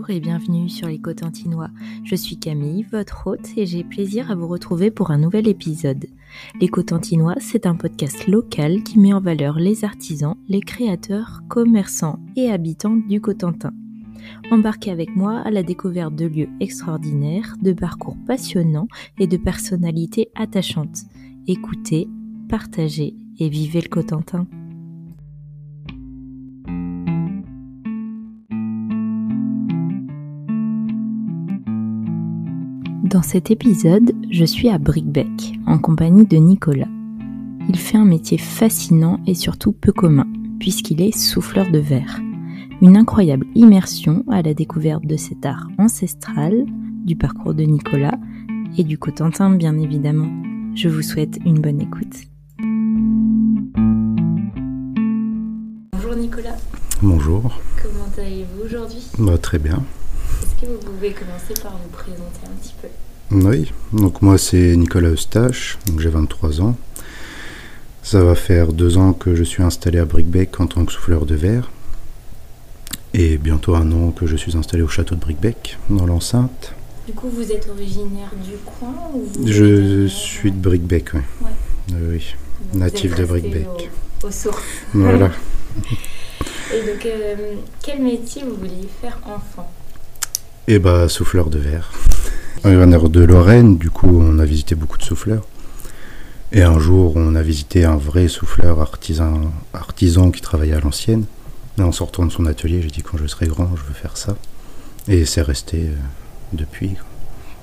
Bonjour et bienvenue sur les Cotentinois. Je suis Camille, votre hôte, et j'ai plaisir à vous retrouver pour un nouvel épisode. Les Cotentinois, c'est un podcast local qui met en valeur les artisans, les créateurs, commerçants et habitants du Cotentin. Embarquez avec moi à la découverte de lieux extraordinaires, de parcours passionnants et de personnalités attachantes. Écoutez, partagez et vivez le Cotentin. Dans cet épisode, je suis à Brickbeck, en compagnie de Nicolas. Il fait un métier fascinant et surtout peu commun, puisqu'il est souffleur de verre. Une incroyable immersion à la découverte de cet art ancestral, du parcours de Nicolas et du Cotentin bien évidemment. Je vous souhaite une bonne écoute. Bonjour Nicolas. Bonjour. Comment allez-vous aujourd'hui? Bah, Très bien. Est-ce que vous pouvez commencer par vous présenter un petit peu? Oui, donc moi c'est Nicolas Eustache, j'ai 23 ans. Ça va faire deux ans que je suis installé à Brickbeck en tant que souffleur de verre. Et bientôt un an que je suis installé au château de Brickbeck, dans l'enceinte. Du coup, vous êtes originaire du coin ou Je suis de Brickbeck, oui. Ouais. oui, natif de Brickbeck. Au, au sources. Voilà. Et donc, euh, quel métier vous vouliez faire enfant? Et bah, souffleur de verre. On est de Lorraine, du coup, on a visité beaucoup de souffleurs. Et un jour, on a visité un vrai souffleur artisan, artisan qui travaillait à l'ancienne. Et en sortant de son atelier, j'ai dit quand je serai grand, je veux faire ça. Et c'est resté euh, depuis.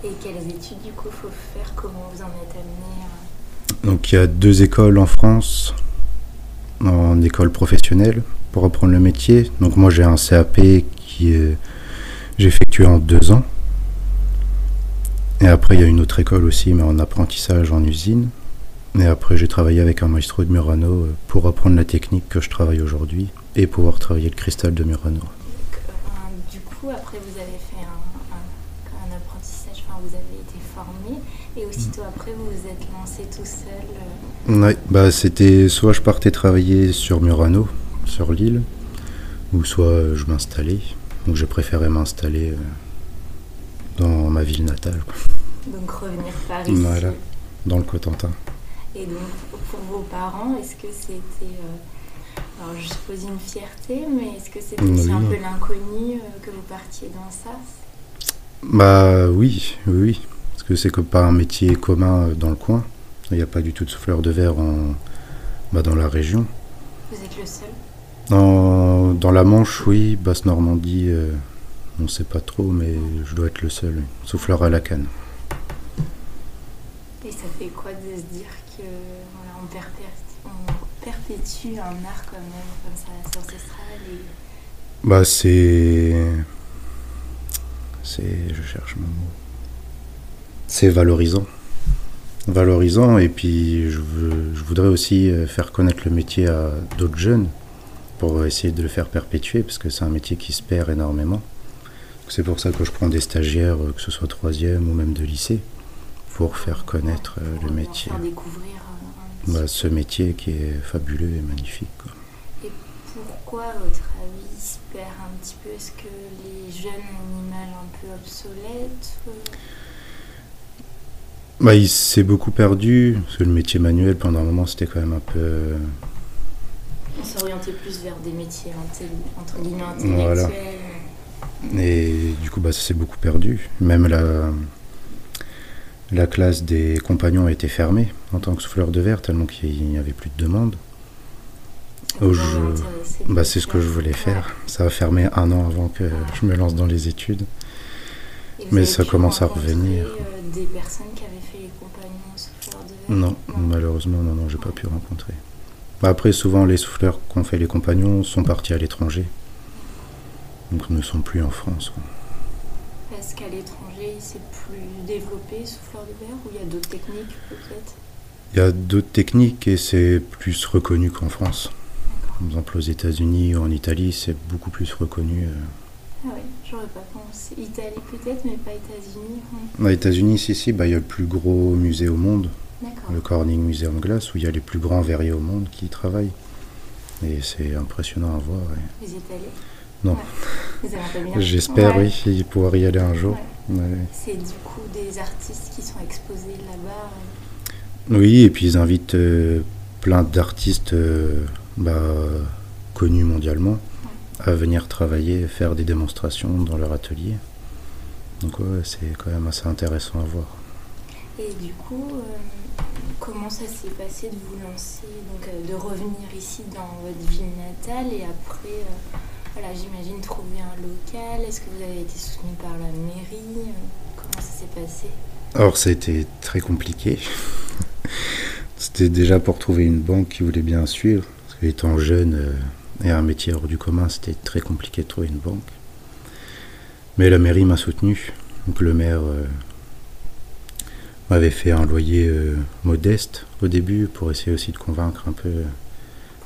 Et quelles études du coup faut faire? Comment vous en êtes amené Donc il y a deux écoles en France, en école professionnelle pour apprendre le métier. Donc moi j'ai un CAP qui est j'ai effectué en deux ans. Et après il y a une autre école aussi, mais en apprentissage en usine. Et après j'ai travaillé avec un maestro de Murano euh, pour apprendre la technique que je travaille aujourd'hui et pouvoir travailler le cristal de Murano. Donc, euh, du coup, après, vous avez fait un, un, un, apprentissage, enfin, vous avez été formé, et aussitôt après, vous vous êtes lancé tout seul euh... Oui, bah, c'était soit je partais travailler sur Murano, sur l'île, ou soit je m'installais. Donc, j'ai préféré m'installer euh, dans ma ville natale. Donc, revenir par ici. Voilà, dans le Cotentin. Et donc, pour vos parents, est-ce que c'était. Euh, alors, je suppose une fierté, mais est-ce que c'était Oui. aussi un peu l'inconnu euh, que vous partiez dans ça? Bah oui, oui, oui. Parce que c'est pas un métier commun dans le coin. Il n'y a pas du tout de souffleur de verre en, bah, dans la région. Vous êtes le seul? Dans, dans la Manche, oui. Basse-Normandie, euh, on ne sait pas trop, mais je dois être le seul. oui. Souffleur à la canne. Et ça fait quoi de se dire que voilà, on, perpétue, un art quand même comme ça, assez ancestral et... Bah c'est... C'est... Je cherche mon mot. C'est valorisant. Valorisant et puis je, veux- je voudrais aussi euh, faire connaître le métier à d'autres jeunes pour essayer de le faire perpétuer parce que c'est un métier qui se perd énormément. C'est pour ça que je prends des stagiaires, euh, que ce soit troisième ou même de lycée, pour faire connaître euh, le métier. Faire découvrir un, un Bah, ce métier qui est fabuleux et magnifique. quoi. Et pourquoi, à votre avis, il se perd un petit peu? Est-ce que les jeunes animaux un peu obsolètes euh, Bah, il s'est beaucoup perdu, parce que le métier manuel, pendant un moment, c'était quand même un peu... s'orientait plus vers des métiers entre guillemets Voilà. intellectuels. Et du coup, bah, ça s'est beaucoup perdu. Même la, la classe des compagnons a été fermée en tant que souffleur de verre, tellement qu'il n'y avait plus de demande. Oh, je- Bah, c'est ce que je voulais faire. Ça a fermé un an avant que je me lance dans les études. Mais ça commence à revenir. euh, des personnes qui avaient fait les compagnons souffleurs de verre Non, malheureusement, non, non, j'ai pas pu rencontrer. Bah, après, souvent, les souffleurs qu'ont fait les compagnons sont partis à l'étranger. Donc, ne sont plus en France. quoi. Est-ce qu'à l'étranger, c'est plus développé, souffleur de verre, ou il y a d'autres techniques peut-être? Il y a d'autres techniques et c'est plus reconnu qu'en France. Par exemple, aux États-Unis ou en Italie, c'est beaucoup plus reconnu. euh. Ah oui, j'aurais pas pensé. Italie peut-être, mais pas États-Unis. Aux États-Unis, si, si, bah, il y a le plus gros musée au monde. Le Corning Museum Glass, où il y a les plus grands verriers au monde qui y travaillent. Et c'est impressionnant à voir. et- Vous y êtes allé Non. Ouais. J'espère, Ouais. oui, pouvoir y aller un jour. Ouais. C'est du coup des artistes qui sont exposés là-bas. euh. Oui, et puis ils invitent euh, plein d'artistes euh, bah, connus mondialement à venir travailler, faire des démonstrations dans leur atelier. Donc ouais, c'est quand même assez intéressant à voir. Et du coup, euh, comment ça s'est passé de vous lancer, donc euh, de revenir ici dans votre ville natale et après, euh, voilà, j'imagine trouver un local? Est-ce que vous avez été soutenu par la mairie? Comment ça s'est passé? Alors ça a été très compliqué. C'était déjà pour trouver une banque qui voulait bien suivre. Parce qu'étant jeune et un métier hors du commun, c'était très compliqué de trouver une banque. Mais la mairie m'a soutenu. Donc le maire m'avait fait un loyer euh, modeste au début pour essayer aussi de convaincre un peu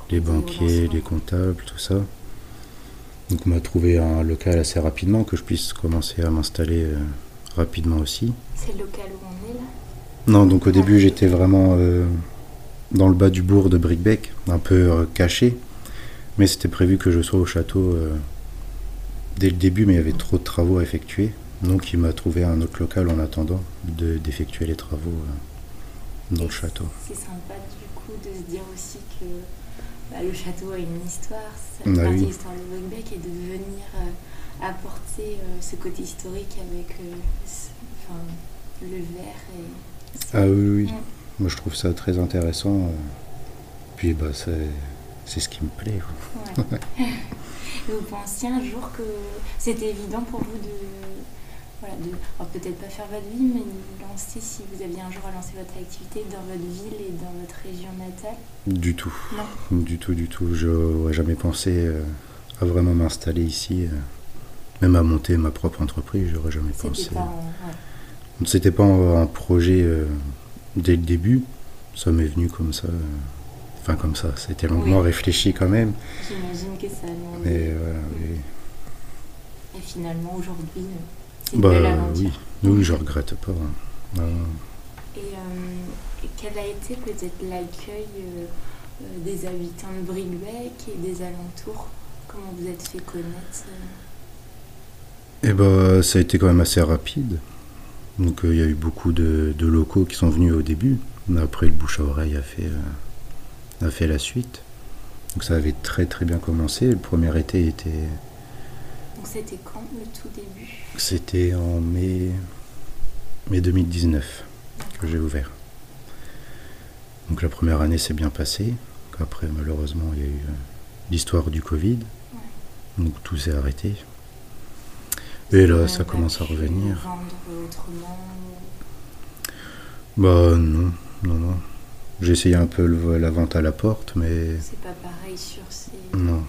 les banquiers, les comptables, tout ça. Donc on m'a trouvé un local assez rapidement que je puisse commencer à m'installer euh, rapidement aussi. C'est le local où on est là? Non, donc au début j'étais vraiment euh, dans le bas du bourg de Bricbec, un peu caché. Mais c'était prévu que je sois au château dès le début, mais il y avait trop de travaux à effectuer. Donc il m'a trouvé un autre local en attendant de- d'effectuer les travaux euh, dans le château. C'est sympa du coup de se dire aussi que bah, le château a une histoire, ça Ah fait partie oui. de l'histoire de et de venir euh, apporter euh, ce côté historique avec euh, ce- enfin, le verre et Ah oui, oui. Mm. Moi je trouve ça très intéressant. Puis bah c'est ce qui me plaît. Ouais. Vous pensiez un jour que c'était évident pour vous de, voilà, de alors peut-être pas faire votre vie, mais lancer, si vous aviez un jour à lancer votre activité dans votre ville et dans votre région natale Du tout. Non. Du tout, du tout. Je n'aurais jamais pensé euh, à vraiment m'installer ici. euh. Même à monter ma propre entreprise, j'aurais jamais pensé. C'était pas en- ouais. C'était pas un, un projet euh, dès le début. Ça m'est venu comme ça. Enfin, comme ça. C'était longuement Oui. réfléchi quand même. J'imagine que ça a. Mais voilà, oui. Et finalement, aujourd'hui, Bah, oui. Oui, je regrette pas. hein. Et, euh, quel a été peut-être l'accueil euh, euh, des habitants de Bricbec et des alentours? Comment vous êtes fait connaître euh? Et bah, ça a été quand même assez rapide. Donc, euh, il y a eu beaucoup de, de locaux qui sont venus au début. Après, le bouche à oreille a fait, a fait la suite. Donc, ça avait très très bien commencé. Le premier été était. Donc c'était quand le tout début? C'était en mai, mai 2019 que j'ai ouvert. Donc, la première année s'est bien passée. Après, malheureusement, il y a eu euh, l'histoire du Covid. Donc, tout s'est arrêté. Et là, ça commence à revenir. Autrement Bah non, non, non. J'ai essayé un peu le- la vente à la porte, mais C'est pas pareil sur ces, non.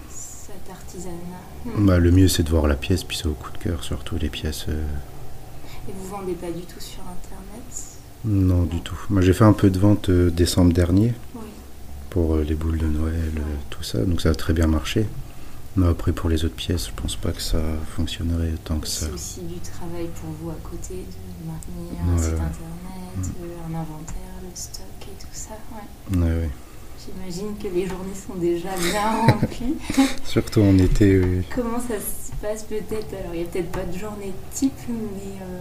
Cet artisanat. Bah, le mieux c'est de voir la pièce, puis c'est au coup de cœur, surtout les pièces. euh, Et vous vendez pas du tout sur internet? Non, du tout. Moi j'ai fait un peu de vente euh, décembre dernier Oui. pour euh, les boules de Noël, euh, tout ça, donc ça a très bien marché. Mais après pour les autres pièces, je pense pas que ça fonctionnerait tant que ça. C'est aussi du travail pour vous à côté de maintenir un site internet, euh, un inventaire, le stock et tout ça. Ouais. Ouais, ouais. J'imagine que les journées sont déjà bien remplies. Surtout en été, oui. Comment ça se passe peut-être? Alors il n'y a peut-être pas de journée type, mais euh,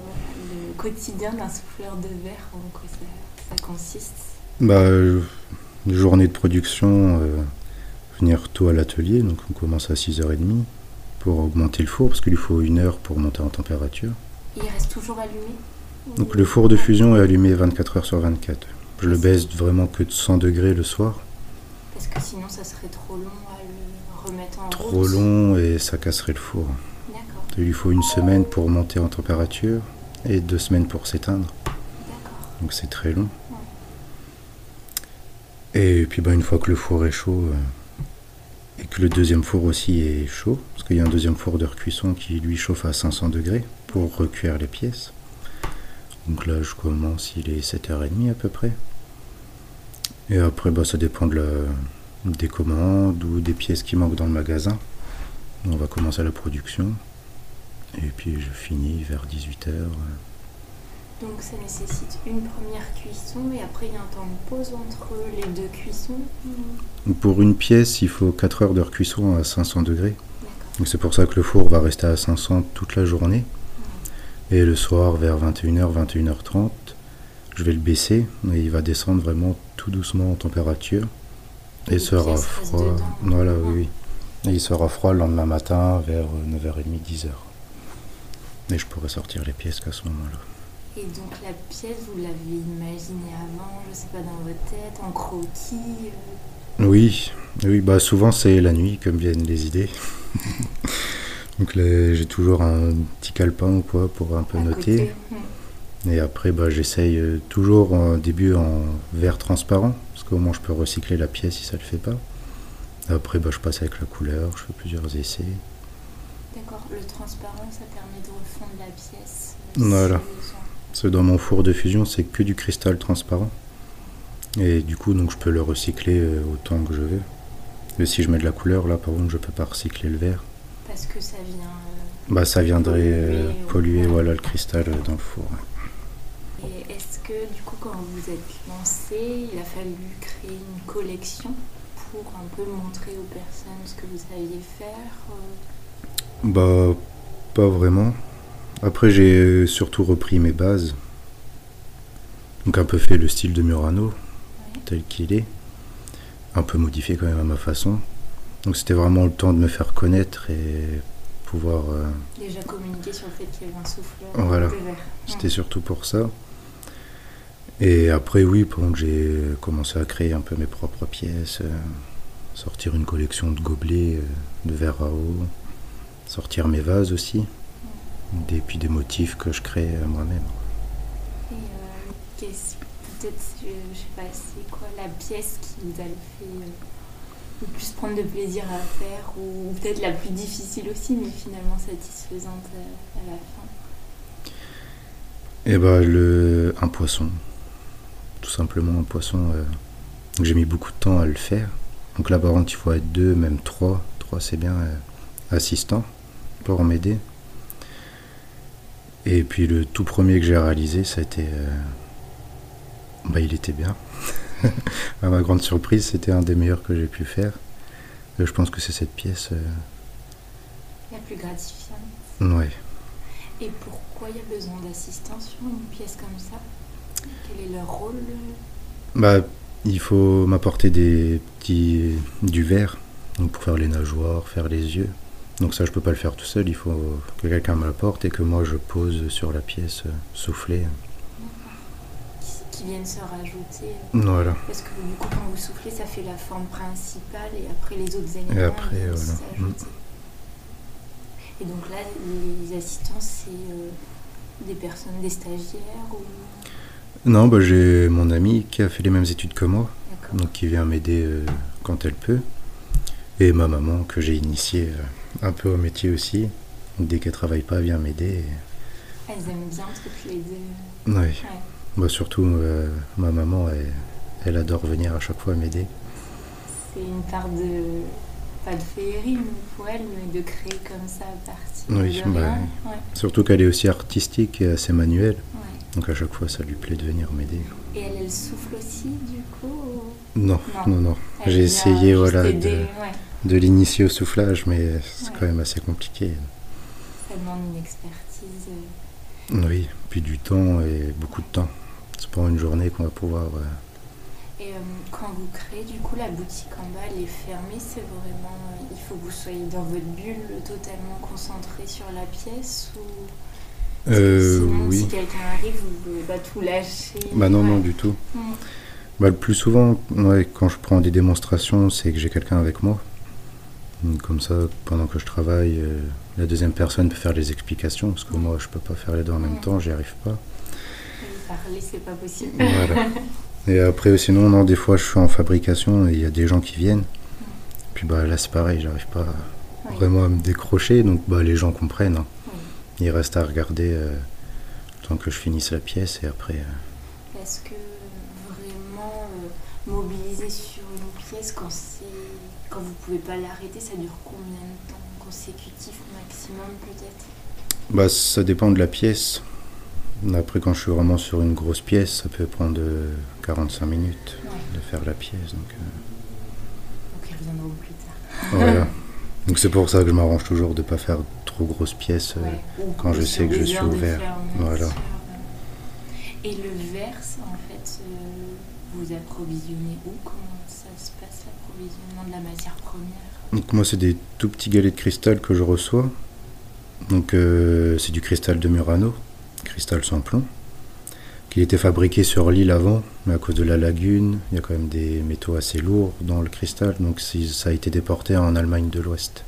le quotidien d'un souffleur de verre, en quoi ça, ça consiste? Bah, euh, journée de production, euh, venir tôt à l'atelier, donc on commence à 6h30 pour augmenter le four, parce qu'il lui faut une heure pour monter en température. Il reste toujours allumé? Donc le four de fusion est allumé 24 heures sur 24. Je le baisse vraiment que de 100 degrés le soir. Parce que sinon ça serait trop long à le remettre en Trop route. long et ça casserait le four. D'accord, Il lui faut une semaine pour monter en température et deux semaines pour s'éteindre. d'accord. Donc c'est très long. Et puis bah, une fois que le four est chaud euh, et que le deuxième four aussi est chaud, parce qu'il y a un deuxième four de recuisson qui lui chauffe à 500 degrés pour recuire les pièces. Donc là je commence, il est 7h30 à peu près. Et après bah, ça dépend de la- des commandes ou des pièces qui manquent dans le magasin. On va commencer la production. Et puis je finis vers 18h. Donc ça nécessite une première cuisson et après il y a un temps de pause entre les deux cuissons. Pour une pièce, il faut 4 heures de recuisson à 500 degrés. Donc c'est pour ça que le four va rester à 500 toute la journée. Et le soir, vers 21h, 21h30, je vais le baisser et il va descendre vraiment tout doucement en température. Et, sera froid. Voilà, Ouais. oui, oui. Et il sera froid le lendemain matin vers 9h30, 10h. Et je pourrai sortir les pièces qu'à ce moment-là. Et donc la pièce, vous l'avez imaginée avant, je sais pas, dans votre tête, en croquis euh, Oui, oui, bah souvent c'est la nuit comme viennent les idées. Donc j'ai toujours un petit calepin ou quoi pour un peu à noter. côté. Et après, bah, j'essaye euh, toujours au début en verre transparent, parce qu'au moins je peux recycler la pièce si ça le fait pas. Après, bah, je passe avec la couleur, je fais plusieurs essais. D'accord, le transparent, ça permet de refondre la pièce. euh, Voilà. Parce que dans mon four de fusion, c'est que du cristal transparent. Et du coup, donc je peux le recycler euh, autant que je veux. Mais si je mets de la couleur, là par contre, je peux pas recycler le verre. Parce que ça vient. euh, Bah, ça viendrait Polluer, ou- polluer voilà, le cristal dans le four. ouais. Que du coup, quand vous êtes lancé, il a fallu créer une collection pour un peu montrer aux personnes ce que vous saviez faire euh, Bah, pas vraiment. Après, j'ai surtout repris mes bases. Donc, un peu fait le style de Murano, ouais. tel qu'il est. Un peu modifié quand même à ma façon. Donc, c'était vraiment le temps de me faire connaître et pouvoir. euh, Déjà communiquer sur le fait qu'il y avait un souffleur Voilà. C'était surtout pour ça. Et après, oui, pendant que j'ai commencé à créer un peu mes propres pièces, euh, sortir une collection de gobelets, euh, de verres à eau, sortir mes vases aussi, et puis des motifs que je crée euh, moi-même. Et qu'est-ce- peut-être, euh, je sais pas, c'est quoi la pièce qui vous a fait le plus prendre de plaisir à faire ou peut-être la plus difficile aussi, mais finalement satisfaisante euh, à la fin? Et bah, le, un poisson. Tout simplement un poisson. euh, donc j'ai mis beaucoup de temps à le faire. Donc là, par contre, il faut être deux, même trois. Trois, c'est bien. euh, assistants pour m'aider. Et puis le tout premier que j'ai réalisé, ça a été. euh, bah, il était bien. à ma grande surprise, c'était un des meilleurs que j'ai pu faire. Et je pense que c'est cette pièce. euh, La plus gratifiante. ouais. Et pourquoi il y a besoin d'assistance sur une pièce comme ça? Quel est leur rôle? Bah, il faut m'apporter des petits du verre donc pour faire les nageoires, faire les yeux. Donc ça, je peux pas le faire tout seul. Il faut que quelqu'un me l'apporte et que moi je pose sur la pièce, euh, souffler. qui, viennent se rajouter Voilà. Parce que du coup, quand vous soufflez, ça fait la forme principale et après les autres éléments Et après, voilà. Et donc là, les assistants, c'est euh, des personnes, des stagiaires ou... Non, bah j'ai mon amie qui a fait les mêmes études que moi, donc qui vient m'aider euh, quand elle peut, et ma maman que j'ai initiée euh, un peu au métier aussi. Donc, dès qu'elle travaille pas, elle vient m'aider. Elles aiment bien toutes les deux. et- Ouais. Ouais. Bah surtout euh, ma maman, elle, elle adore venir à chaque fois m'aider. C'est une part de... Pas de féerie pour elle, mais de créer comme ça à partir Oui, de bah, rien. Ouais, Surtout qu'elle est aussi artistique et assez manuelle. ouais. Donc à chaque fois, ça lui plaît de venir m'aider. Et elle, elle souffle aussi, du coup ou- Non, Non. non, J'ai essayé voilà, aider, de, ouais. de l'initier au soufflage, mais c'est Ouais. quand même assez compliqué. Ça demande une expertise. euh, Oui, puis du temps et beaucoup de temps. C'est pas une journée qu'on va pouvoir. euh, Et euh, quand vous créez, du coup, la boutique en bas, elle est fermée. C'est vraiment. il faut que vous soyez dans votre bulle, totalement concentré sur la pièce ou. Euh, sinon, oui. si quelqu'un arrive, vous ne pouvez pas tout lâcher. Bah non, non, du tout. Mm. Bah, le plus souvent, ouais, quand je prends des démonstrations, c'est que j'ai quelqu'un avec moi. Comme ça, pendant que je travaille, euh, la deuxième personne peut faire les explications, parce que moi, je peux pas faire les deux en même Mm. temps, j'y arrive pas. Parler, c'est pas possible. Voilà. Et après, sinon, non, des fois, je suis en fabrication et il y a des gens qui viennent. Puis bah là, c'est pareil, j'arrive pas vraiment à me décrocher, donc bah, les gens comprennent. hein. Oui. Ils restent à regarder euh, temps que je finisse la pièce et après. euh, Est-ce que vraiment euh, mobiliser sur une pièce quand c'est quand vous pouvez pas l'arrêter, ça dure combien de temps consécutif maximum peut-être? Bah, ça dépend de la pièce. Après, quand je suis vraiment sur une grosse pièce, ça peut prendre euh, 45 minutes Ouais. de faire la pièce. Donc, Donc ils reviendront plus tard. voilà. Donc c'est pour ça que je m'arrange toujours de ne pas faire trop grosses pièces euh, Ouais. Quand ou je sais que je suis ouvert. Voilà. Et le verre, ça, en fait, euh, vous approvisionnez où? Comment ça se passe l'approvisionnement de la matière première? Donc moi c'est des tout petits galets de cristal que je reçois. Donc euh, c'est du cristal de Murano, cristal sans plomb, qui était fabriqué sur l'île avant, mais à cause de la lagune, il y a quand même des métaux assez lourds dans le cristal, donc ça a été déporté en Allemagne de l'Ouest.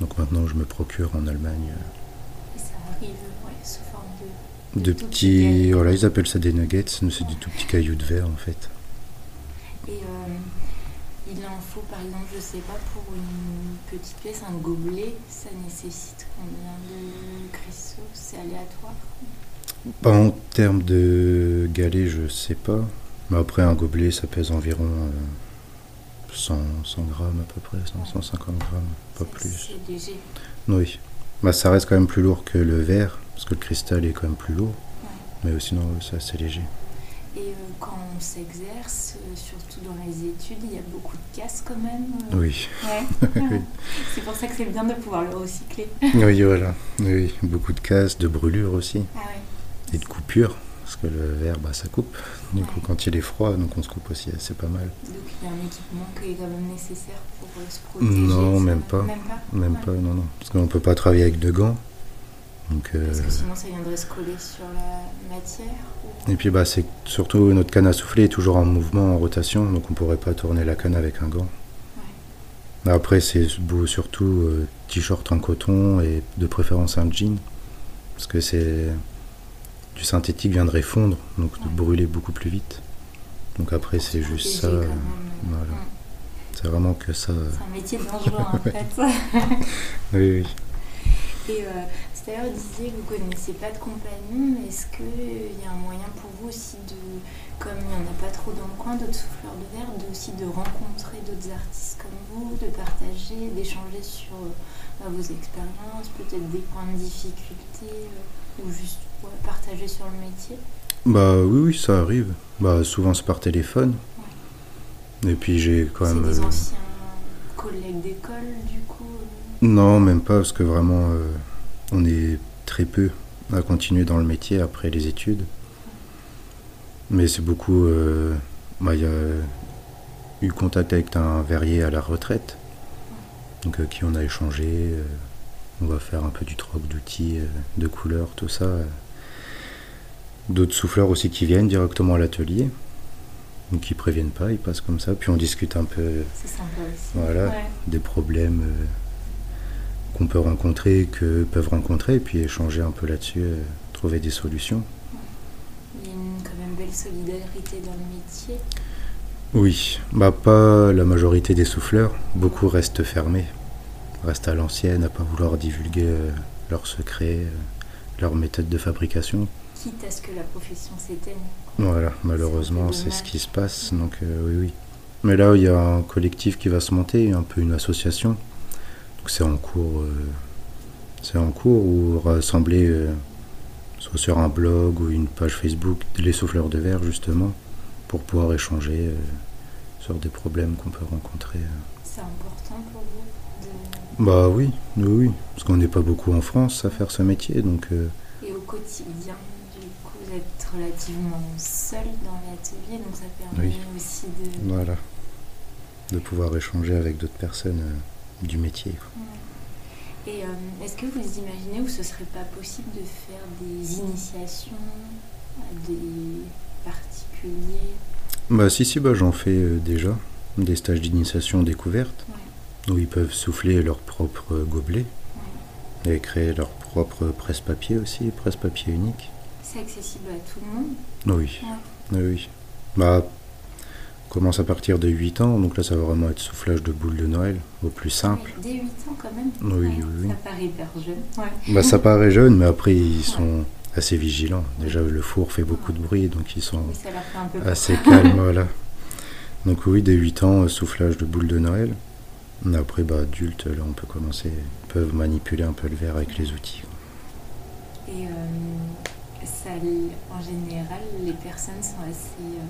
Donc maintenant je me procure en Allemagne euh, Et ça arrive ouais, sous forme de. de tout petits, voilà ils appellent ça des nuggets, mais c'est des tout petits cailloux de verre en fait. Et euh, il en faut, par exemple, je sais pas, pour une petite pièce, un gobelet, ça nécessite combien de cristaux C'est aléatoire? Pas en termes de galets, je sais pas. Mais après, un gobelet, ça pèse environ euh, 100, 100 grammes à peu près, 100, 150 grammes, pas plus. C'est léger. Oui. Bah, ça reste quand même plus lourd que le verre, parce que le cristal est quand même plus lourd. Ouais. Mais sinon, oui, c'est assez léger. Et euh, quand on s'exerce, euh, surtout dans les études, il y a beaucoup de casse quand même. euh? Oui. Ouais. Oui. c'est pour ça que c'est bien de pouvoir le recycler. oui, voilà. Oui, beaucoup de casse, de brûlures aussi, Ah ouais. et de coupures, parce que le verre, bah, ça coupe. Du coup, quand il est froid, donc on se coupe aussi, c'est pas mal. Donc il y a un équipement qui est quand même nécessaire pour euh, se protéger. Non, même pas. Même pas Même Ouais. pas, non, non. Parce qu'on peut pas travailler avec de gants. Donc, euh, Parce que sinon ça viendrait se coller sur la matière. ou- Et puis bah c'est surtout notre canne à souffler est toujours en mouvement, en rotation, donc on pourrait pas tourner la canne avec un gant. Ouais. Après c'est beau surtout euh, t-shirt en coton et de préférence un jean, parce que c'est du synthétique viendrait fondre, donc de brûler beaucoup plus vite. Donc après c'est juste ça, euh, voilà. C'est vraiment que ça. euh, C'est un métier dangereux en fait. Oui, oui. Et euh, tout à l'heure, vous disiez que vous ne connaissez pas de compagnon, mais est-ce qu'il y a un moyen pour vous aussi de, comme il n'y en a pas trop dans le coin, d'autres souffleurs de verre, de, aussi de rencontrer d'autres artistes comme vous, de partager, d'échanger sur euh, vos expériences, peut-être des points de difficulté, ou juste partager sur le métier Bah oui, oui, ça arrive. Bah souvent c'est par téléphone. Et puis j'ai quand même. des euh, anciens collègues d'école, du coup euh, Non, même pas, parce que vraiment, euh, on est très peu à continuer dans le métier après les études. Mais c'est beaucoup. euh, bah, Il y a eu contact avec un verrier à la retraite, donc euh, qui on a échangé. euh, on va faire un peu du troc d'outils, euh, de couleurs, tout ça. D'autres souffleurs aussi qui viennent directement à l'atelier, donc qui préviennent pas, ils passent comme ça, puis on discute un peu C'est sympa aussi. Voilà. Ouais. des problèmes euh, qu'on peut rencontrer, que peuvent rencontrer, et puis échanger un peu là-dessus, euh, trouver des solutions. Il y a une quand même belle solidarité dans le métier. Oui, bah pas la majorité des souffleurs, beaucoup restent fermés, restent à l'ancienne, à pas vouloir divulguer euh, leurs secrets, leurs méthodes de fabrication. Quitte à ce que la profession s'éteigne. Voilà, malheureusement, c'est ce qui se passe, donc euh, oui, oui. Mais là, il y a un collectif qui va se monter, un peu une association. Donc c'est en cours, euh, c'est en cours ou rassembler, euh, soit sur un blog ou une page Facebook, les souffleurs de verre justement, pour pouvoir échanger sur des problèmes qu'on peut rencontrer. C'est important pour vous de... Bah oui, oui, oui, parce qu'on n'est pas beaucoup en France à faire ce métier, donc Et au quotidien, vous êtes relativement seul dans l'atelier, donc ça permet Oui. aussi de... voilà, de pouvoir échanger avec d'autres personnes euh, du métier. Et euh, est-ce que vous imaginez où ce serait pas possible de faire des initiations à des particuliers? Bah si, si, bah j'en fais euh, déjà, des stages d'initiation découverte, Ouais. où ils peuvent souffler leur propre gobelet Ouais. et créer leur propre presse-papier aussi, presse-papier unique. C'est accessible à tout le monde Oui, Ouais. oui. Bah, on commence à partir de 8 ans, donc là ça va vraiment être soufflage de boules de Noël, au plus simple. Ouais, Dès 8 ans quand même Oui, Ouais, oui, oui. Ça paraît hyper jeune. Bah ça paraît jeune, mais après ils sont assez vigilants. Déjà le four fait beaucoup de bruit, donc ils sont assez calmes, voilà. Donc oui, dès 8 ans, euh, soufflage de boules de Noël. Après, bah, adultes, là, on peut commencer, ils peuvent manipuler un peu le verre avec les outils. Et euh, ça, en général, les personnes sont assez, euh,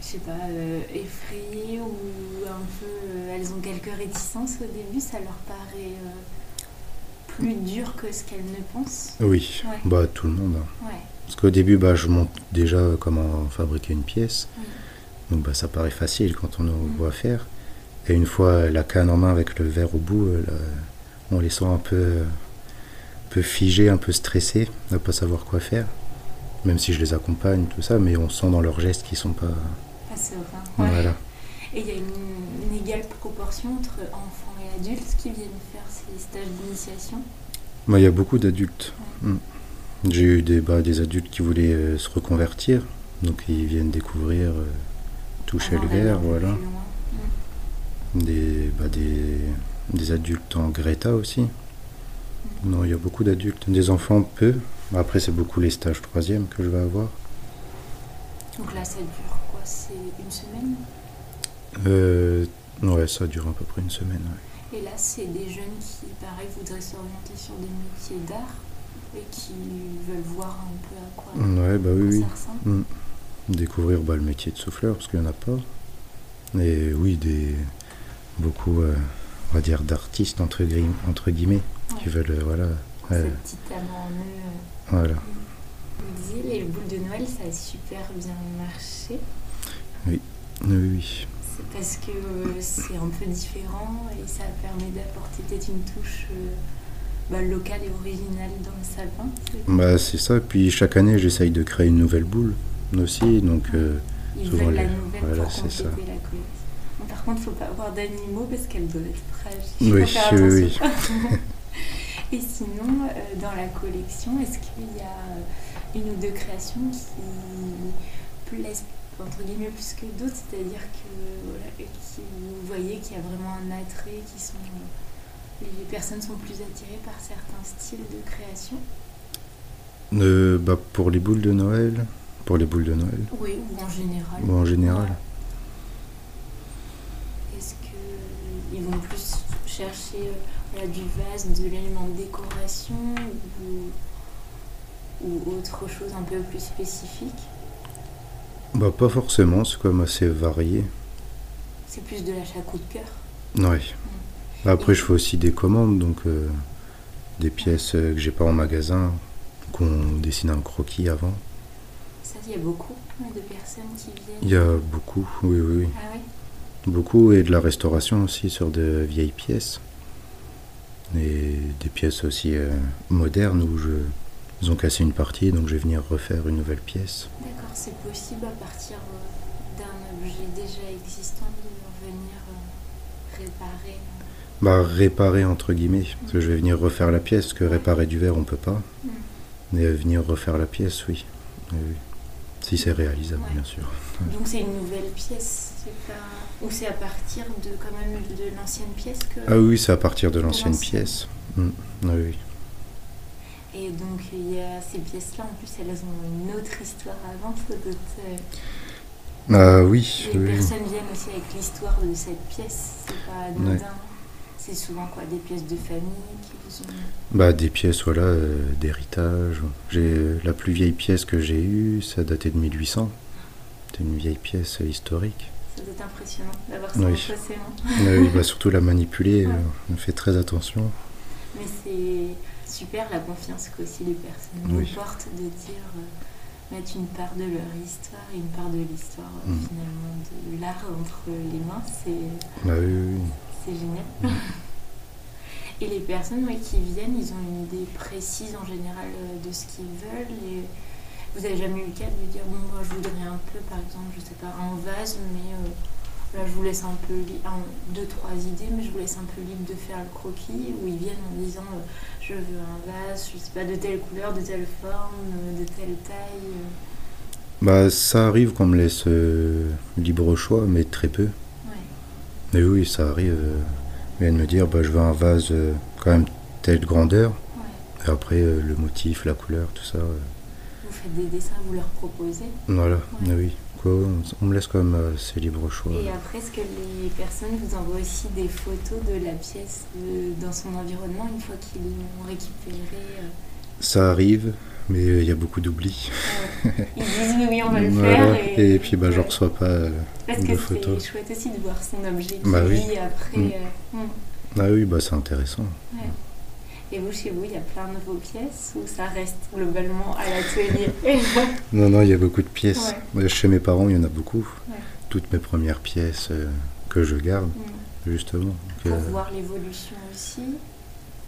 je sais pas, euh, effrayées ou un peu. euh, elles ont quelques réticences au début, ça leur paraît plus dur que ce qu'elles ne pensent. Oui, Ouais. bah tout le monde. hein. Ouais. Parce qu'au début, bah, je montre déjà comment fabriquer une pièce. Oui. Donc bah, ça paraît facile quand on nous Mm. voit faire. Et une fois la canne en main avec le verre au bout, là, on les sent un peu, peu figés, un peu stressés, à pas savoir quoi faire. Même si je les accompagne, tout ça, mais on sent dans leurs gestes qu'ils sont pas. Pas serein. Ouais. Voilà. Et il y a une, une égale proportion entre enfants et adultes qui viennent faire ces stages d'initiation? Moi, il y a beaucoup d'adultes. Mm. J'ai eu des, bah, des adultes qui voulaient euh, se reconvertir, donc ils viennent découvrir, euh, toucher le verre, voilà. Mm. Des, bah, des, des adultes en Greta aussi. Non, il y a beaucoup d'adultes. Des enfants, peu. Après, c'est beaucoup les stages troisième que je vais avoir. Donc là, ça dure quoi? C'est une semaine? Euh, ouais, ça dure à peu près une semaine. ouais. Et là, c'est des jeunes qui, pareil, voudraient s'orienter sur des métiers d'art et qui veulent voir un peu à quoi, Ouais, bah oui, oui. ça ressemble. Mm. Découvrir bah, le métier de souffleur, parce qu'il n'y en a pas. Et oui, des, beaucoup, euh, on va dire, d'artistes, entre, entre guillemets, qui veulent, euh, voilà. Ouais, petit talent en eux. voilà. Vous disiez, les boules de Noël, ça a super bien marché. Oui, oui. C'est parce que euh, c'est un peu différent et ça permet d'apporter peut-être une touche euh, bah, locale et originale dans le sapin. c'est- Bah, c'est ça. Puis chaque année, j'essaye de créer une nouvelle boule aussi. Donc, euh, Ils souvent la les- nouvelle voilà, pour c'est compléter ça. la collection. Bon, par contre, il ne faut pas avoir d'animaux parce qu'elles doivent être fragiles. Oui, oui, attention. Et sinon, euh, dans la collection, est-ce qu'il y a euh, une ou deux créations qui plaisent entre guillemets plus que d'autres, c'est-à-dire que voilà, et qui, vous voyez qu'il y a vraiment un attrait, qui sont les personnes sont plus attirées par certains styles de création? euh, bah, pour les boules de Noël, pour les boules de Noël, Oui, ou en général. ou en général. Est-ce qu'ils vont plus chercher du vase, de l'élément de décoration ou, ou autre chose un peu plus spécifique Bah, pas forcément, c'est quand même assez varié. C'est plus de l'achat coup de cœur. Ouais. Après, je fais aussi des commandes, donc euh, des pièces euh, que j'ai pas en magasin, qu'on dessine un croquis avant. Ça, il y a beaucoup de personnes qui viennent. Il y a beaucoup, oui, oui, oui. Ah Beaucoup, et de la restauration aussi sur de vieilles pièces. Et des pièces aussi euh, modernes où je, ils ont cassé une partie, donc je vais venir refaire une nouvelle pièce. D'accord, c'est possible à partir euh, d'un objet déjà existant de venir euh, réparer? Bah, réparer entre guillemets, parce que je vais venir refaire la pièce, que réparer du verre on peut pas. Mm. Mais venir refaire la pièce, oui. Si c'est réalisable, Ouais. bien sûr. Donc c'est une nouvelle pièce, pas... ou c'est à partir de quand même de l'ancienne pièce que. Ah oui, c'est à partir de l'ancienne l'ancienne. pièce. Mm. Ah oui. Et donc il y a ces pièces-là, en plus elles ont une autre histoire avant, euh, Ah oui, Les oui. personnes viennent aussi avec l'histoire de cette pièce, c'est pas anodin. Ouais. C'est souvent quoi Des pièces de famille qui vous ont. Bah des pièces voilà euh, d'héritage. J'ai euh, la plus vieille pièce que j'ai eue, ça datait de 1800. C'était une vieille pièce historique. Ça doit être impressionnant d'avoir ça Oui. oui, bah, surtout la manipuler, Ouais. euh, on fait très attention. Mais c'est super la confiance qu'aussi les personnes nous portent de dire. euh, mettre une part de leur histoire et une part de l'histoire euh, Mm. finalement de l'art entre les mains, c'est Bah oui, oui. C'est génial. Et les personnes ouais, qui viennent, ils ont une idée précise en général euh, de ce qu'ils veulent. Et vous avez jamais eu le cas de dire bon moi je voudrais un peu par exemple je sais pas un vase mais euh, là je vous laisse un peu un, deux trois idées mais je vous laisse un peu libre de faire le croquis ou ils viennent en disant euh, je veux un vase je sais pas de telle couleur de telle forme de telle taille. Bah ça arrive qu'on me laisse libre choix, mais très peu. Mais oui, ça arrive. Euh, ils viennent me dire bah je veux un vase euh, quand même telle grandeur. ouais Et après euh, le motif, la couleur, tout ça. euh, vous faites des dessins vous leur proposez? Voilà, Ouais. Oui. Quoi, on, me laisse quand même euh, assez libre choix. Et après, est-ce que les personnes vous envoient aussi des photos de la pièce euh, dans son environnement une fois qu'ils l'ont récupérée euh, Ça arrive, mais il y a beaucoup d'oublis. Ils disent oui, oui, on va le faire. Et, puis bah, je ne reçois pas Parce de que photos. c'est chouette aussi de voir son objet Bah qui oui. vit après. Mm. euh, mm. Ah oui, bah, c'est intéressant. Ouais. Et vous, chez vous, il y a plein de vos pièces ou ça reste globalement à l'atelier Non, non, il y a beaucoup de pièces. Ouais. Ouais, Chez mes parents, il y en a beaucoup. Toutes mes premières pièces euh, que je garde, Mm. justement. Pour euh, voir l'évolution aussi.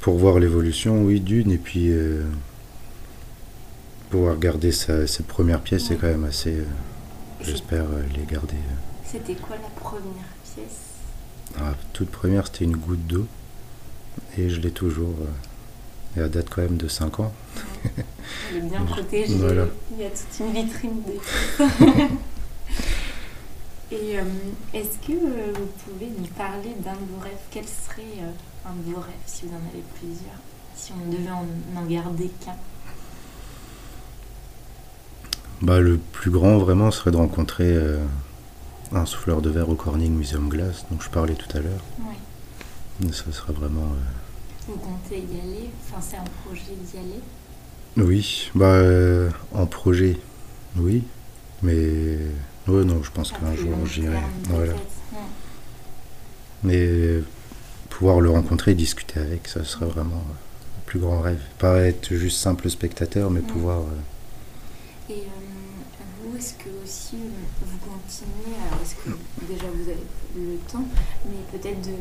pour voir l'évolution, oui, d'une. Et puis, euh, pouvoir garder sa, ses premières pièces, c'est Ouais. quand même assez. euh, J'espère euh, les garder. euh. C'était quoi la première pièce? Ah, toute première, c'était une goutte d'eau. Et je l'ai toujours. et elle date quand même de 5 ans. Elle est bien protégée. Voilà. Il y a toute une vitrine des. Et est-ce que vous pouvez nous parler d'un de vos rêves? Quel serait un de vos rêves si vous en avez plusieurs? Si on devait en, en garder qu'un? Bah, le plus grand, vraiment, serait de rencontrer euh, un souffleur de verre au Corning Museum Glass, dont je parlais tout à l'heure. Oui. Et Ça serait vraiment. euh, Vous comptez y aller? Enfin, c'est un projet d'y aller? Oui, bah, euh, en projet, oui. Mais. Ouais, non, je pense qu'un jour j'irai. Voilà. Mais pouvoir le rencontrer, discuter avec, ça serait vraiment le plus grand rêve. Pas être juste simple spectateur, mais pouvoir. euh, Et euh, est-ce que aussi euh, vous continuez est-ce que déjà vous avez le temps, mais peut-être de.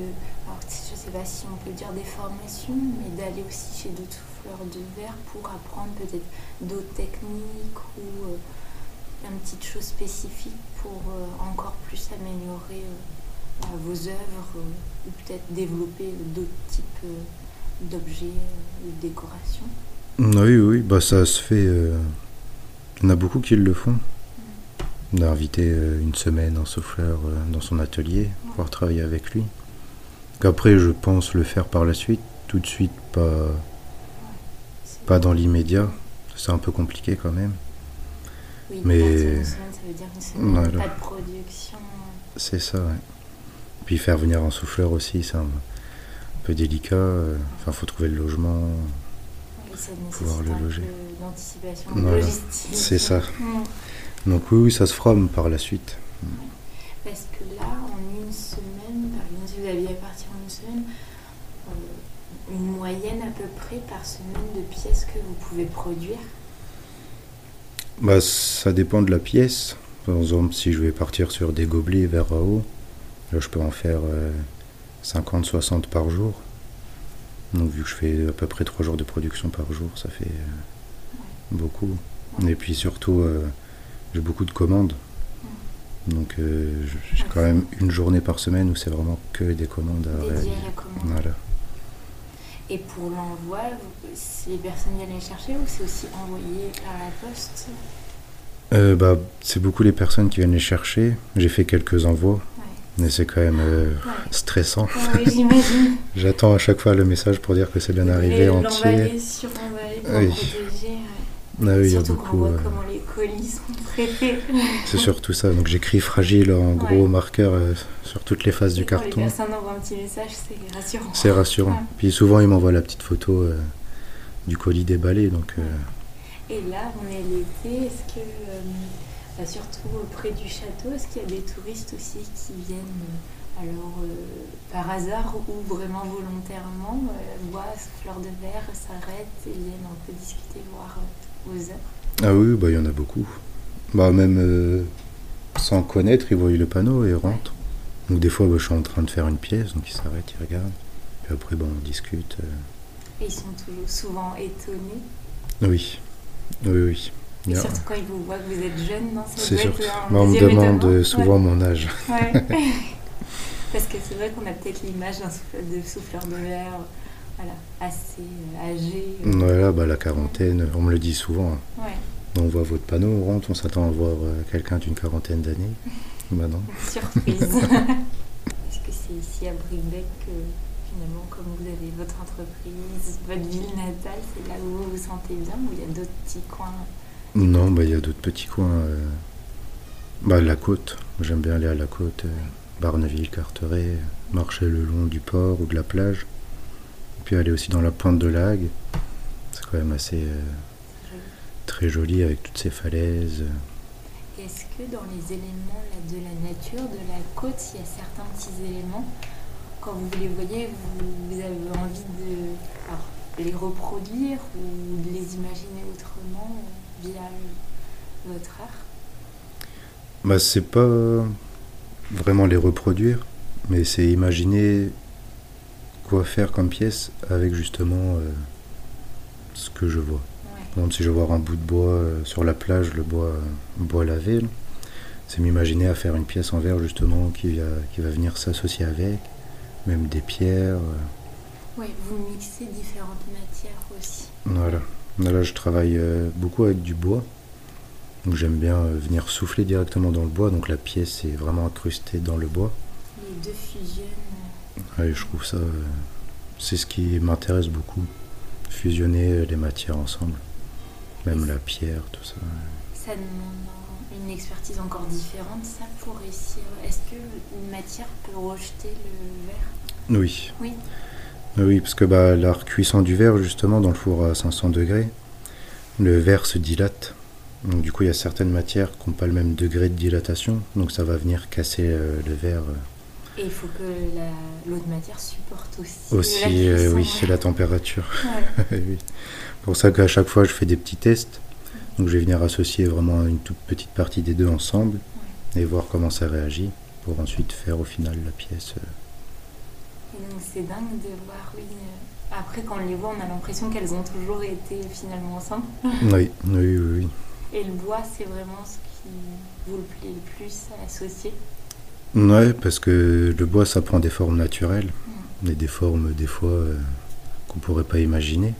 Je ne sais pas si on peut dire des formations, mais d'aller aussi chez d'autres souffleurs de verre pour apprendre peut-être d'autres techniques ou euh, une petite chose spécifique pour euh, encore plus améliorer euh, bah, vos œuvres ou peut-être développer d'autres types d'objets ou de décorations? Oui, oui, bah ça se fait. Il y en a beaucoup qui le font. D'inviter euh, une semaine un souffleur euh, dans son atelier, pouvoir travailler avec lui. Qu'après, je pense le faire par la suite. Tout de suite, pas, pas dans l'immédiat. C'est un peu compliqué quand même. Oui, Mais- une semaine, ça veut dire une semaine, Voilà. pas de production. C'est ça, ouais. Puis faire venir un souffleur aussi, c'est un peu délicat. euh, Enfin, faut trouver le logement. Oui, ça Pouvoir le loger. Voilà, logistique. c'est ça. Mm. Donc oui, oui, ça se fera par la suite. Parce que là, en une semaine, par exemple, si vous aviez à partir en une semaine, euh, une moyenne à peu près par semaine de pièces que vous pouvez produire? Bah, ça dépend de la pièce. Par exemple, si je vais partir sur des gobelets vers eau, là, je peux en faire 50-60 par jour. Donc, vu que je fais à peu près 3 jours de production par jour, ça fait euh, beaucoup. Et puis surtout, euh, j'ai beaucoup de commandes. Donc, euh, j'ai quand même une journée par semaine où c'est vraiment que des commandes à réaliser. Voilà. Et pour l'envoi, les personnes viennent les chercher ou c'est aussi envoyé par la poste? Euh, bah, c'est beaucoup les personnes qui viennent les chercher. J'ai fait quelques envois, Ouais. mais c'est quand même euh, Ouais. stressant. J'imagine. J'attends à chaque fois le message pour dire que c'est bien arrivé entier. L'emballer, suremballer pour Oui. protéger. Ah oui, il y a beaucoup. voit comment les colis sont traités. c'est surtout ça. Donc j'écris fragile en gros Ouais. marqueur euh, sur toutes les faces Et du quand les carton. personnes envoient un petit message, c'est rassurant. C'est rassurant. Ouais. Puis souvent ils m'envoient la petite photo euh, du colis déballé. Donc euh, Et là, on est l'été. Est-ce que, bah, surtout auprès du château, est-ce qu'il y a des touristes aussi qui viennent, alors euh, par hasard ou vraiment volontairement, euh, voient ce fleur de verre, s'arrêtent et viennent un peu discuter, voir euh, vos œuvres ah oui, bah il y en a beaucoup. Bah même euh, sans connaître, ils voient le panneau et rentrent. Donc des fois, bah, je suis en train de faire une pièce, donc ils s'arrêtent, ils regardent. Puis après, bah, on discute. euh. Et ils sont toujours souvent étonnés. Oui, oui, oui. Et surtout quand ils vous voient que vous êtes jeune, non C'est un Bah, on me demande euh, souvent mon âge. Ouais. Parce que c'est vrai qu'on a peut-être l'image d'un souffleur de, souffleur de verre voilà, assez euh, âgé. euh, Voilà, bah, la quarantaine, on me le dit souvent. hein. Ouais, On voit votre panneau, on rentre, on s'attend à voir euh, quelqu'un d'une quarantaine d'années. Bah non. surprise. Est-ce que c'est ici à que finalement, comme vous avez votre entreprise, votre ville natale, c'est là où vous vous sentez bien ou il y a d'autres petits coins? Non, bah il y a d'autres petits coins. euh, Bah la côte, j'aime bien aller à la côte. euh, Barneville, Carteret, marcher le long du port ou de la plage. Puis aller aussi dans la pointe de l'Ague. C'est quand même assez, euh, très joli avec toutes ces falaises. Est-ce que dans les éléments là, de la nature, de la côte, il y a certains petits éléments, quand vous les voyez, vous, vous avez envie de alors, les reproduire ou de les imaginer autrement euh, via votre art? Bah, c'est pas vraiment les reproduire, mais c'est imaginer quoi faire comme pièce avec justement euh, ce que je vois. Ouais. Par exemple, si je vois un bout de bois euh, sur la plage, le bois, bois lavé, là, c'est m'imaginer à faire une pièce en verre justement qui va, qui va venir s'associer avec, même des pierres. euh, Ouais, vous mixez différentes matières aussi. Voilà. Là, je travaille beaucoup avec du bois. Donc j'aime bien venir souffler directement dans le bois. Donc la pièce est vraiment incrustée dans le bois. Les deux fusionnent. Ouais, je trouve ça, euh, c'est ce qui m'intéresse beaucoup. Fusionner euh, les matières ensemble. Même la pierre, tout ça. Ça demande un- une expertise encore différente, ça, pour réussir. Est-ce que une matière peut rejeter le verre? Oui. Oui. Oui, parce que bah, la cuisson du verre, justement, dans le four à 500 degrés, le verre se dilate. Donc du coup, il y a certaines matières qui n'ont pas le même degré de dilatation. Donc ça va venir casser euh, le verre. euh, Et il faut que la- l'autre matière supporte aussi. Aussi, euh, oui, c'est la température. Ouais. oui. Pour ça qu'à chaque fois, je fais des petits tests. Donc, je vais venir associer vraiment une toute petite partie des deux ensemble et voir comment ça réagit pour ensuite faire au final la pièce. euh. Et donc c'est dingue de voir, oui. euh, Après, quand on les voit, on a l'impression qu'elles ont toujours été finalement ensemble. Oui, oui, oui, oui. Et le bois, c'est vraiment ce qui vous le plaît le plus à associer. Ouais, parce que le bois, ça prend des formes naturelles, et des formes des fois euh, qu'on pourrait pas imaginer.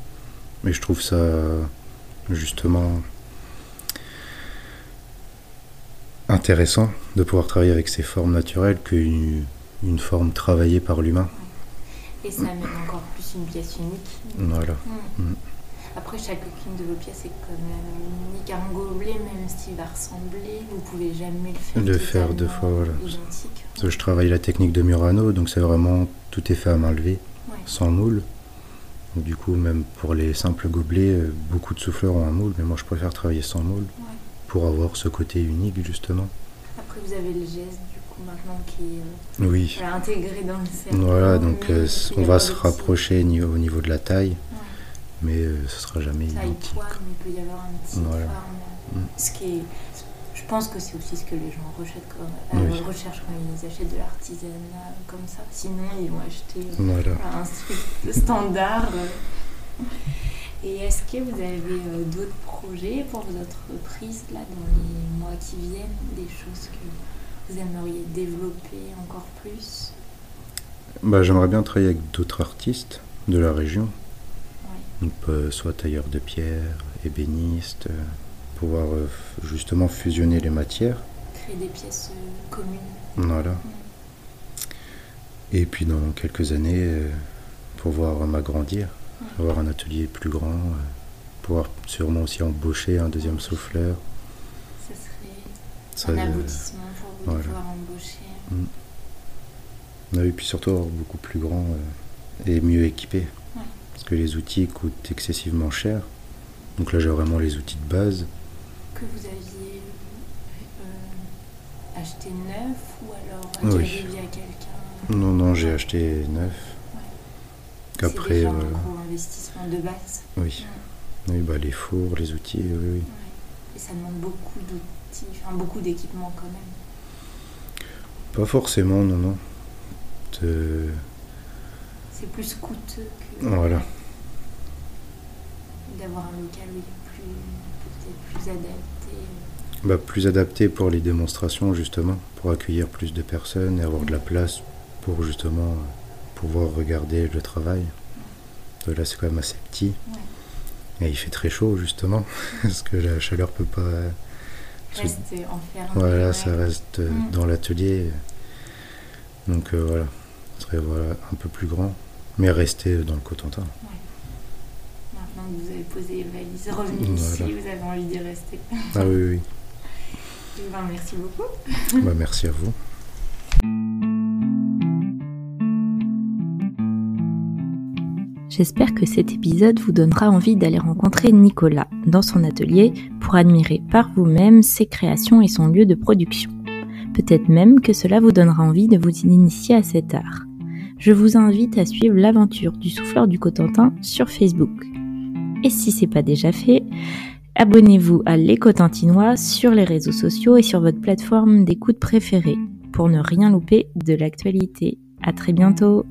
Mais je trouve ça justement intéressant de pouvoir travailler avec ces formes naturelles qu'une une forme travaillée par l'humain. Et ça amène encore plus une pièce unique. Voilà. Mm. Mm. Après, chacune de vos pièces est quand même unique. Un gobelet, même s'il va ressembler, vous pouvez jamais le faire. Le faire deux fois, voilà. Identique. Parce que je travaille la technique de Murano, donc c'est vraiment tout est fait à main levée, Ouais. sans moule. Donc du coup, même pour les simples gobelets, euh, beaucoup de souffleurs ont un moule, mais moi je préfère travailler sans moule Ouais. pour avoir ce côté unique justement. Après, vous avez le geste, du coup, maintenant qui est euh, Oui. voilà, intégré dans le cerveau. Voilà, donc euh, on va se rapprocher au niveau de la taille, Ouais. Mais euh, ce sera jamais taille identique. poids, mais il peut y avoir un petit Voilà. forme. Mm. Ce qui est, je pense que c'est aussi ce que les gens recherchent quand, euh, Oui. recherchent quand ils achètent de l'artisanat comme ça. Sinon, ils vont acheter euh, Voilà. un truc standard. euh. Et est-ce que vous avez euh, d'autres projets pour vos entreprises là dans les mois qui viennent, des choses que vous aimeriez développer encore plus? Bah, J'aimerais bien travailler avec d'autres artistes de la région, Soit tailleurs de pierre, ébénistes, euh, pouvoir euh, justement fusionner les matières. Créer des pièces euh, communes. Voilà. Et puis dans quelques années, euh, pouvoir m'agrandir, avoir un atelier plus grand, pouvoir sûrement aussi embaucher un deuxième souffleur. Ce serait Ça, un aboutissement pour vous voilà. de pouvoir embaucher. ah oui, puis surtout avoir beaucoup plus grand et mieux équipé. Ouais. Parce que les outils coûtent excessivement cher. Donc là j'ai vraiment les outils de base. que vous aviez euh, acheté neuf ou alors Oui. via quelqu'un Non, non, j'ai acheté neuf. C'est Qu'après, déjà euh, un gros investissement de base. oui. Oui, bah les fours, les outils, oui, oui. Ouais. Et ça demande beaucoup d'outils, enfin beaucoup d'équipements quand même. Pas forcément, non, non. Euh, C'est plus coûteux que voilà. d'avoir un local plus adapté. Bah, plus adapté pour les démonstrations, justement, pour accueillir plus de personnes et avoir de la place pour justement pouvoir regarder le travail. Là, c'est quand même assez petit. Ouais. Et il fait très chaud, justement, parce que la chaleur peut pas. Rester enfermé. Voilà, ouais. ça reste Mm. dans l'atelier. Donc euh, voilà, ce serait voilà, un peu plus grand, mais rester dans le Cotentin. Maintenant que vous avez posé les valises, revenu Voilà. ici, vous avez envie d'y rester. Ah oui, oui. Eh ben, merci beaucoup. oui. Bah, merci à vous. J'espère que cet épisode vous donnera envie d'aller rencontrer Nicolas dans son atelier pour admirer par vous-même ses créations et son lieu de production. Peut-être même que cela vous donnera envie de vous initier à cet art. Je vous invite à suivre l'aventure du souffleur du Cotentin sur Facebook. Et si c'est pas déjà fait, abonnez-vous à l'Écotantinois sur les réseaux sociaux et sur votre plateforme d'écoute préférée pour ne rien louper de l'actualité. À très bientôt!